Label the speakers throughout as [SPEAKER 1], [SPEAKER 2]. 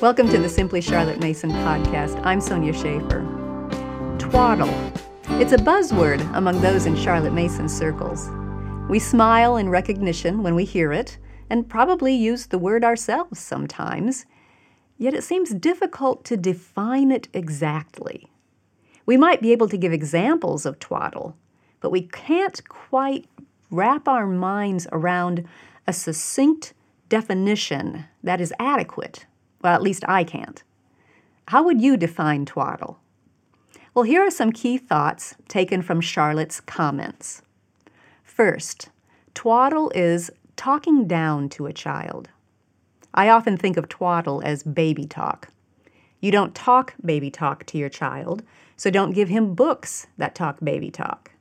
[SPEAKER 1] Welcome to the Simply Charlotte Mason podcast. I'm Sonya Shafer. Twaddle. It's a buzzword among those in Charlotte Mason circles. We smile in recognition when we hear it, and probably use the word ourselves sometimes. Yet it seems difficult to define it exactly. We might be able to give examples of twaddle, but we can't quite wrap our minds around a succinct definition that is adequate well, at least I can't. How would you define twaddle? Well, here are some key thoughts taken from Charlotte's comments. First, twaddle is talking down to a child. I often think of twaddle as baby talk. You don't talk baby talk to your child, so don't give him books that talk baby talk.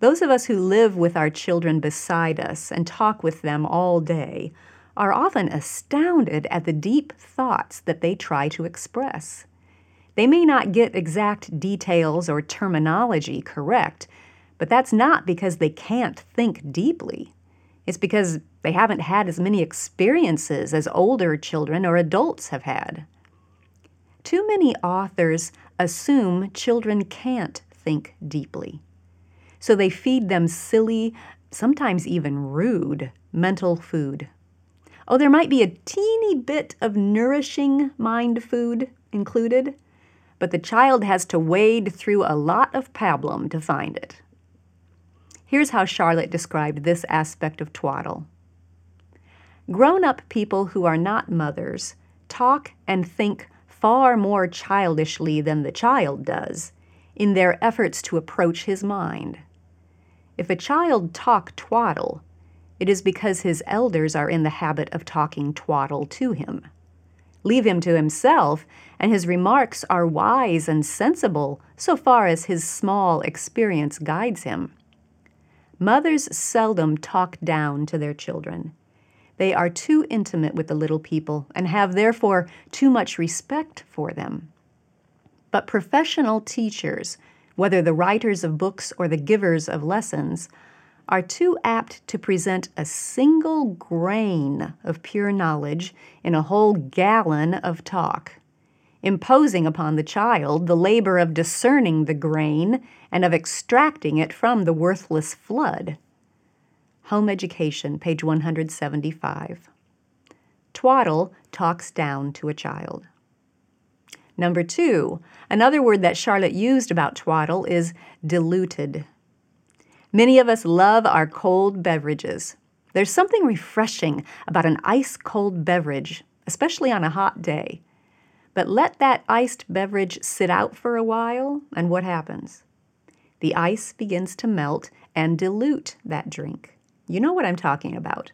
[SPEAKER 1] Those of us who live with our children beside us and talk with them all day are often astounded at the deep thoughts that they try to express. They may not get exact details or terminology correct, but that's not because they can't think deeply. It's because they haven't had as many experiences as older children or adults have had. Too many authors assume children can't think deeply. So they feed them silly, sometimes even rude, mental food. Oh, there might be a teeny bit of nourishing mind food included, but the child has to wade through a lot of pablum to find it. Here's how Charlotte described this aspect of twaddle. Grown up people who are not mothers talk and think far more childishly than the child does in their efforts to approach his mind. If a child talk twaddle, it is because his elders are in the habit of talking twaddle to him. Leave him to himself, and his remarks are wise and sensible so far as his small experience guides him. Mothers seldom talk down to their children. They are too intimate with the little people and have therefore too much respect for them. But professional teachers, whether the writers of books or the givers of lessons, are too apt to present a single grain of pure knowledge in a whole gallon of talk, imposing upon the child the labor of discerning the grain and of extracting it from the worthless flood. Home Education, page 175. Twaddle talks down to a child. Number two, another word that Charlotte used about twaddle is diluted. Many of us love our cold beverages. There's something refreshing about an ice cold beverage, especially on a hot day. But let that iced beverage sit out for a while, and what happens? The ice begins to melt and dilute that drink. You know what I'm talking about.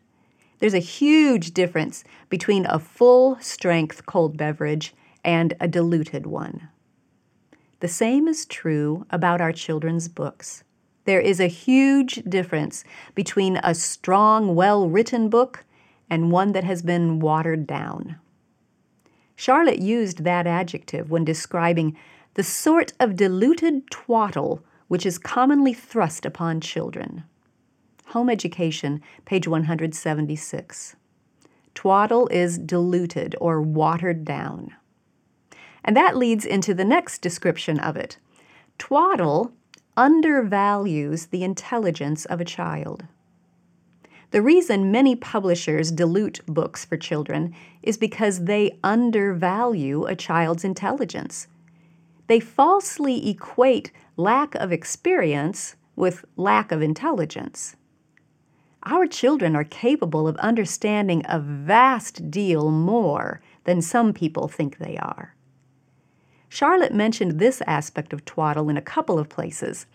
[SPEAKER 1] There's a huge difference between a full strength cold beverage and a diluted one. The same is true about our children's books. There is a huge difference between a strong, well written book and one that has been watered down. Charlotte used that adjective when describing the sort of diluted twaddle which is commonly thrust upon children. Home Education, page 176. Twaddle is diluted or watered down. And that leads into the next description of it. Twaddle undervalues the intelligence of a child. The reason many publishers dilute books for children is because they undervalue a child's intelligence. They falsely equate lack of experience with lack of intelligence. Our children are capable of understanding a vast deal more than some people think they are. Charlotte mentioned this aspect of twaddle in a couple of places.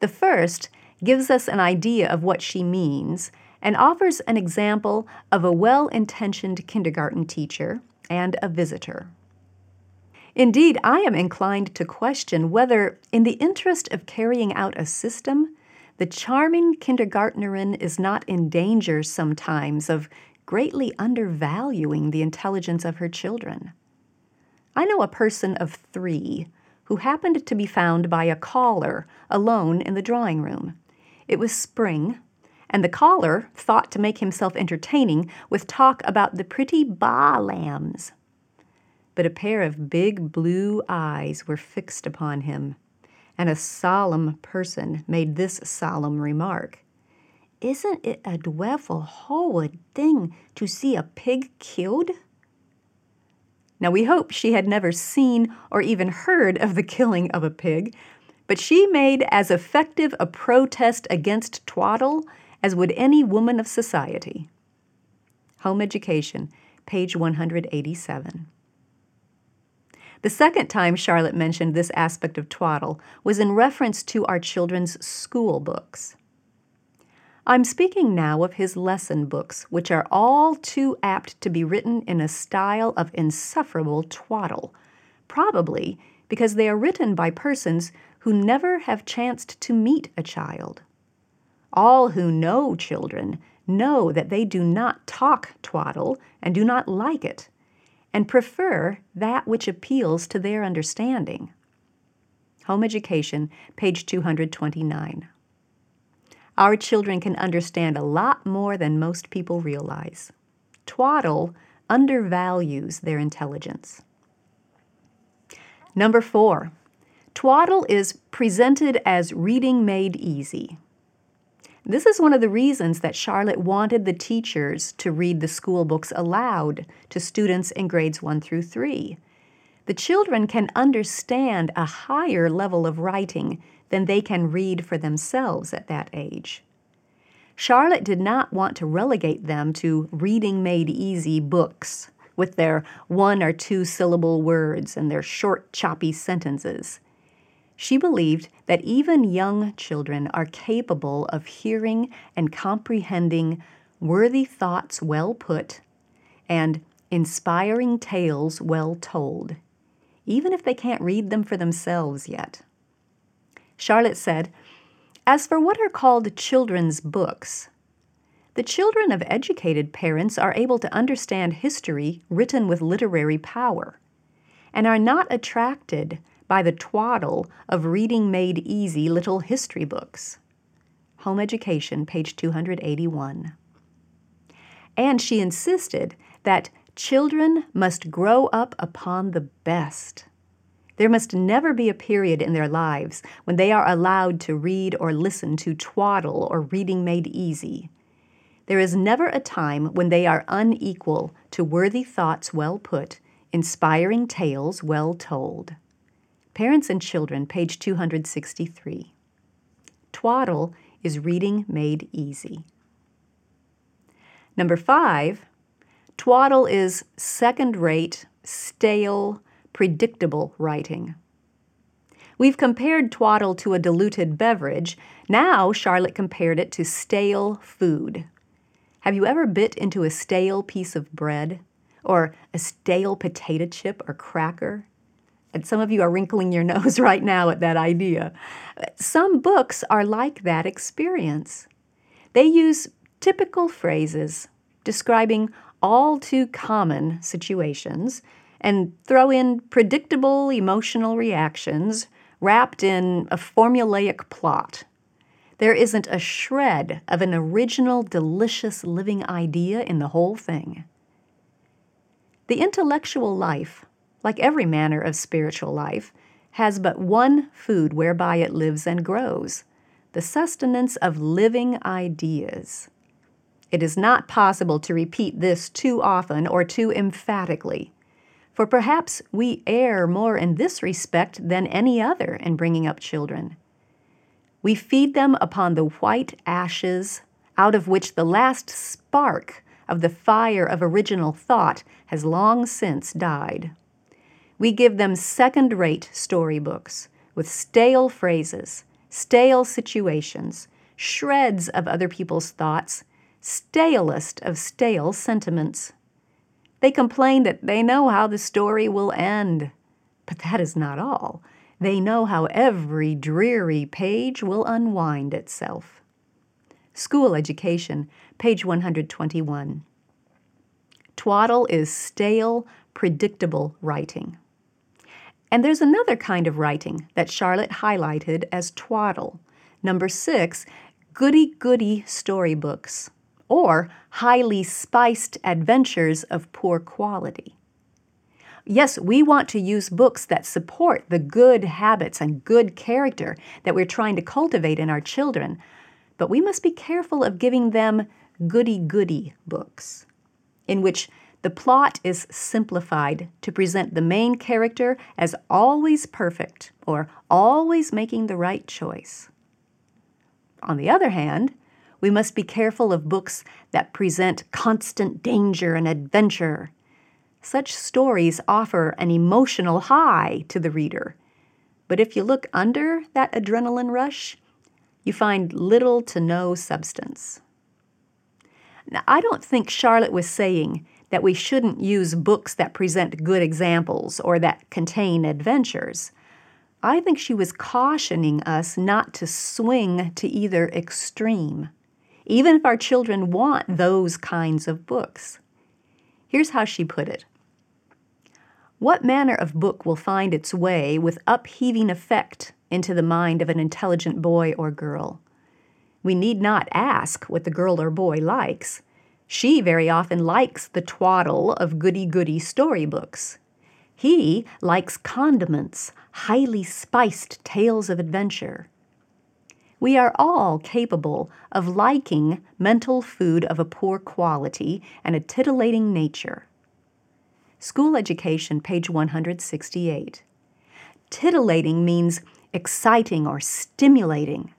[SPEAKER 1] The first gives us an idea of what she means and offers an example of a well intentioned kindergarten teacher and a visitor. Indeed, I am inclined to question whether, in the interest of carrying out a system, the charming kindergartnerin is not in danger sometimes of greatly undervaluing the intelligence of her children. I know a person of three who happened to be found by a caller alone in the drawing room. It was spring, and the caller thought to make himself entertaining with talk about the pretty baa lambs. but a pair of big blue eyes were fixed upon him, and a solemn person made this solemn remark Isn't it a dreadful horrid thing to see a pig killed? Now, we hope she had never seen or even heard of the killing of a pig, but she made as effective a protest against twaddle as would any woman of society. Home Education, page 187. The second time Charlotte mentioned this aspect of twaddle was in reference to our children's school books. I'm speaking now of his lesson books, which are all too apt to be written in a style of insufferable twaddle, probably because they are written by persons who never have chanced to meet a child. All who know children know that they do not talk twaddle and do not like it, and prefer that which appeals to their understanding. Home Education, page 229. Our children can understand a lot more than most people realize. Twaddle undervalues their intelligence. Number four, twaddle is presented as reading made easy. This is one of the reasons that Charlotte wanted the teachers to read the school books aloud to students in grades 1 through 3. The children can understand a higher level of writing than they can read for themselves at that age. Charlotte did not want to relegate them to reading made easy books with their one or two syllable words and their short, choppy sentences. She believed that even young children are capable of hearing and comprehending worthy thoughts well put and inspiring tales well told, even if they can't read them for themselves yet. Charlotte said, As for what are called children's books, the children of educated parents are able to understand history written with literary power and are not attracted by the twaddle of reading made easy little history books. Home Education, page 281. And she insisted that children must grow up upon the best. There must never be a period in their lives when they are allowed to read or listen to twaddle or reading made easy. There is never a time when they are unequal to worthy thoughts well put, inspiring tales well told. Parents and Children, page 263. Twaddle is reading made easy. Number five, twaddle is second rate, stale, predictable writing. We've compared twaddle to a diluted beverage. Now, Charlotte compared it to stale food. Have you ever bit into a stale piece of bread? Or a stale potato chip or cracker? And some of you are wrinkling your nose right now at that idea. Some books are like that experience. They use typical phrases describing all too common situations and throw in predictable emotional reactions wrapped in a formulaic plot. There isn't a shred of an original, delicious living idea in the whole thing. The intellectual life, like every manner of spiritual life, has but one food whereby it lives and grows the sustenance of living ideas. It is not possible to repeat this too often or too emphatically for perhaps we err more in this respect than any other in bringing up children. We feed them upon the white ashes out of which the last spark of the fire of original thought has long since died. We give them second rate storybooks with stale phrases, stale situations, shreds of other people's thoughts, stalest of stale sentiments. They complain that they know how the story will end. But that is not all. They know how every dreary page will unwind itself. School Education, page 121. Twaddle is stale, predictable writing. And there's another kind of writing that Charlotte highlighted as twaddle. Number six, goody goody storybooks or highly spiced adventures of poor quality. Yes, we want to use books that support the good habits and good character that we're trying to cultivate in our children, but we must be careful of giving them goody goody books, in which the plot is simplified to present the main character as always perfect or always making the right choice. On the other hand, we must be careful of books that present constant danger and adventure. Such stories offer an emotional high to the reader. But if you look under that adrenaline rush, you find little to no substance. Now, I don't think Charlotte was saying that we shouldn't use books that present good examples or that contain adventures. I think she was cautioning us not to swing to either extreme, even if our children want those kinds of books. Here's how she put it What manner of book will find its way with upheaving effect into the mind of an intelligent boy or girl? We need not ask what the girl or boy likes. She very often likes the twaddle of goody goody storybooks. He likes condiments, highly spiced tales of adventure. We are all capable of liking mental food of a poor quality and a titillating nature. School Education, page 168. Titillating means exciting or stimulating.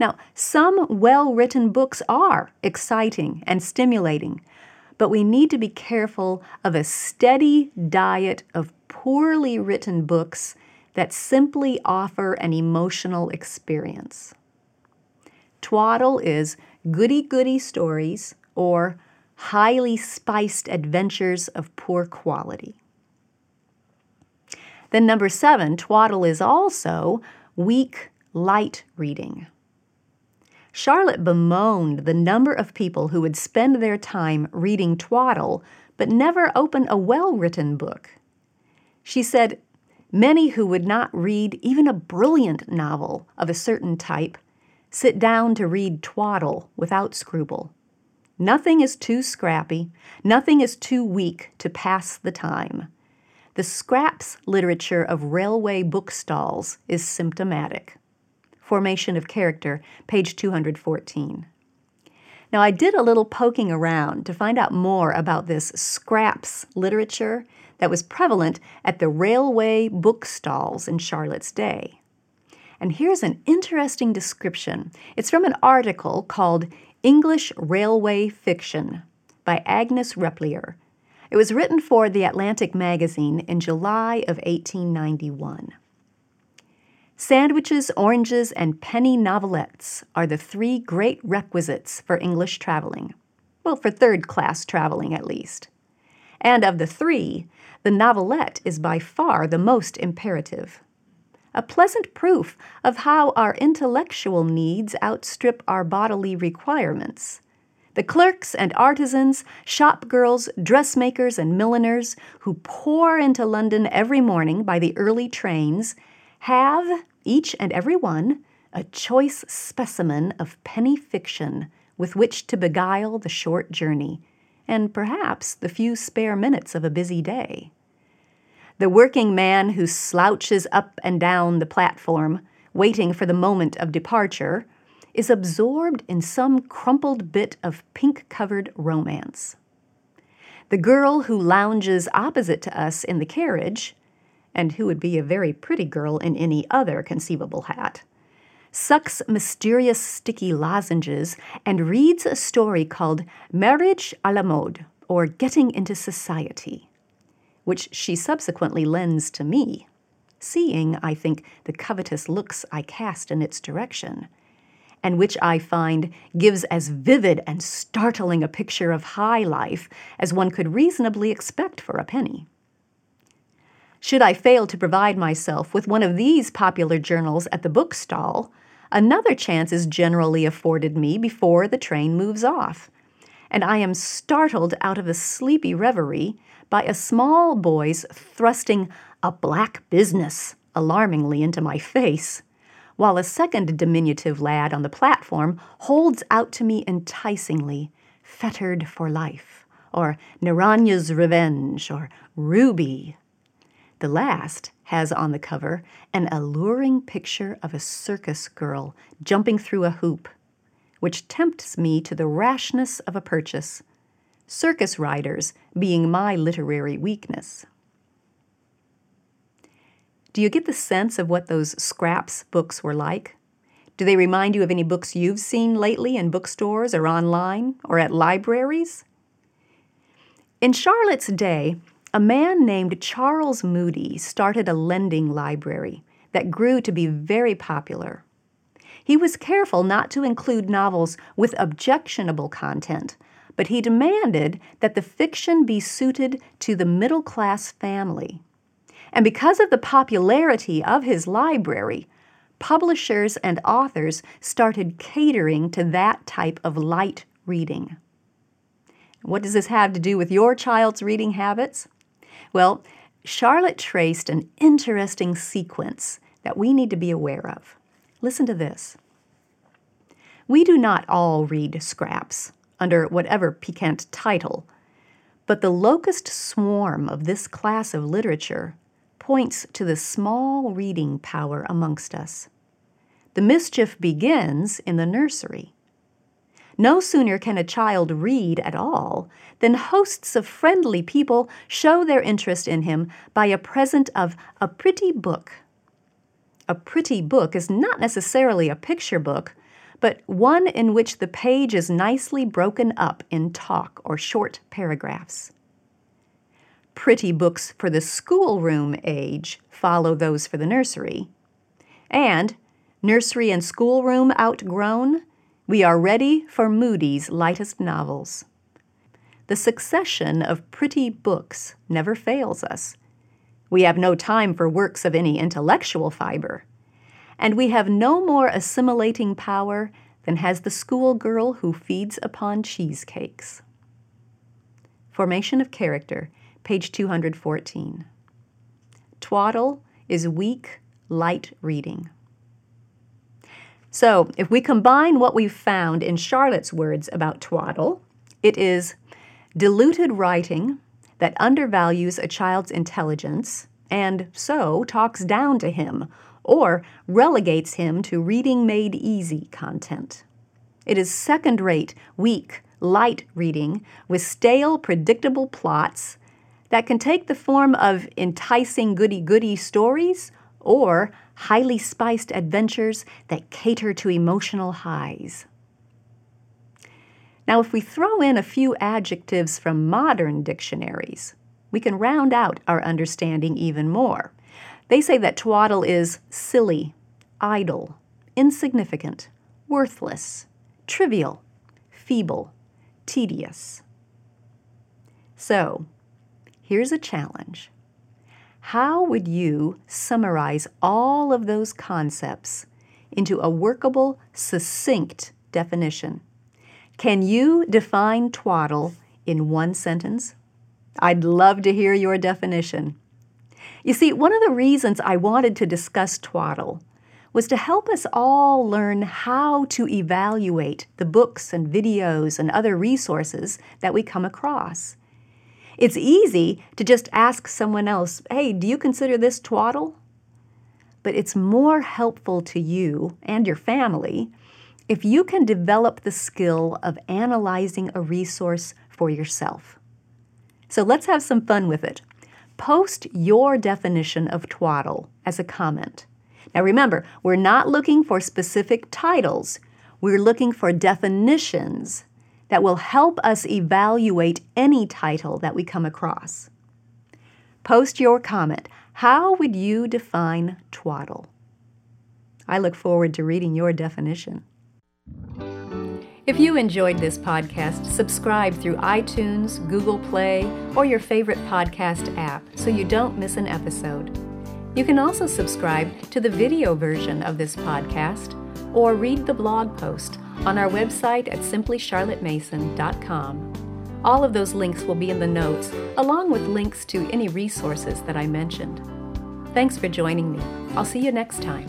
[SPEAKER 1] Now, some well written books are exciting and stimulating, but we need to be careful of a steady diet of poorly written books that simply offer an emotional experience. Twaddle is goody goody stories or highly spiced adventures of poor quality. Then, number seven, twaddle is also weak, light reading. Charlotte bemoaned the number of people who would spend their time reading twaddle but never open a well written book. She said, Many who would not read even a brilliant novel of a certain type sit down to read twaddle without scruple. Nothing is too scrappy, nothing is too weak to pass the time. The scraps literature of railway bookstalls is symptomatic. Formation of Character, page 214. Now, I did a little poking around to find out more about this scraps literature that was prevalent at the railway bookstalls in Charlotte's day. And here's an interesting description. It's from an article called English Railway Fiction by Agnes Repplier. It was written for The Atlantic magazine in July of 1891. Sandwiches, oranges, and penny novelettes are the three great requisites for English traveling. Well, for third class traveling at least. And of the three, the novelette is by far the most imperative. A pleasant proof of how our intellectual needs outstrip our bodily requirements. The clerks and artisans, shop girls, dressmakers, and milliners who pour into London every morning by the early trains have, each and every one, a choice specimen of penny fiction with which to beguile the short journey, and perhaps the few spare minutes of a busy day. The working man who slouches up and down the platform, waiting for the moment of departure, is absorbed in some crumpled bit of pink covered romance. The girl who lounges opposite to us in the carriage and who would be a very pretty girl in any other conceivable hat, sucks mysterious sticky lozenges and reads a story called Marriage à la Mode, or Getting into Society, which she subsequently lends to me, seeing, I think, the covetous looks I cast in its direction, and which I find gives as vivid and startling a picture of high life as one could reasonably expect for a penny. Should I fail to provide myself with one of these popular journals at the bookstall, another chance is generally afforded me before the train moves off, and I am startled out of a sleepy reverie by a small boy's thrusting a black business alarmingly into my face, while a second diminutive lad on the platform holds out to me enticingly, fettered for life, or Narania's revenge, or Ruby, The last has on the cover an alluring picture of a circus girl jumping through a hoop, which tempts me to the rashness of a purchase, circus riders being my literary weakness. Do you get the sense of what those scraps books were like? Do they remind you of any books you've seen lately in bookstores or online or at libraries? In Charlotte's day, a man named Charles Mudie started a lending library that grew to be very popular. He was careful not to include novels with objectionable content, but he demanded that the fiction be suited to the middle class family. And because of the popularity of his library, publishers and authors started catering to that type of light reading. What does this have to do with your child's reading habits? Well, Charlotte traced an interesting sequence that we need to be aware of. Listen to this. We do not all read scraps under whatever piquant title, but the locust swarm of this class of literature points to the small reading power amongst us. The mischief begins in the nursery. No sooner can a child read at all than hosts of friendly people show their interest in him by a present of a pretty book. A pretty book is not necessarily a picture book, but one in which the page is nicely broken up in talk or short paragraphs. Pretty books for the schoolroom age follow those for the nursery. And, nursery and schoolroom outgrown, we are ready for Mudie's lightest novels. The succession of pretty books never fails us. We have no time for works of any intellectual fiber. And we have no more assimilating power than has the schoolgirl who feeds upon cheesecakes. Formation of character page 214. Twaddle is weak, light reading. So, if we combine what we've found in Charlotte's words about twaddle, it is diluted writing that undervalues a child's intelligence and so talks down to him or relegates him to reading made easy content. It is second rate, weak, light reading with stale, predictable plots that can take the form of enticing goody goody stories or highly spiced adventures that cater to emotional highs. Now, if we throw in a few adjectives from modern dictionaries, we can round out our understanding even more. They say that twaddle is silly, idle, insignificant, worthless, trivial, feeble, tedious. So, Here's a challenge. How would you summarize all of those concepts into a workable, succinct definition? Can you define twaddle in one sentence? I'd love to hear your definition. You see, one of the reasons I wanted to discuss twaddle was to help us all learn how to evaluate the books and videos and other resources that we come across. It's easy to just ask someone else, hey, do you consider this twaddle? But it's more helpful to you and your family if you can develop the skill of analyzing a resource for yourself. So let's have some fun with it. Post your definition of twaddle as a comment. Now remember, we're not looking for specific titles, we're looking for definitions that will help us evaluate any title that we come across. Post your comment. How would you define twaddle? I look forward to reading your definition. If you enjoyed this podcast, subscribe through iTunes, Google Play, or your favorite podcast app so you don't miss an episode. You can also subscribe to the video version of this podcast or read the blog post on our website at simplycharlottemason.com. All of those links will be in the notes, along with links to any resources that I mentioned. Thanks for joining me. I'll see you next time.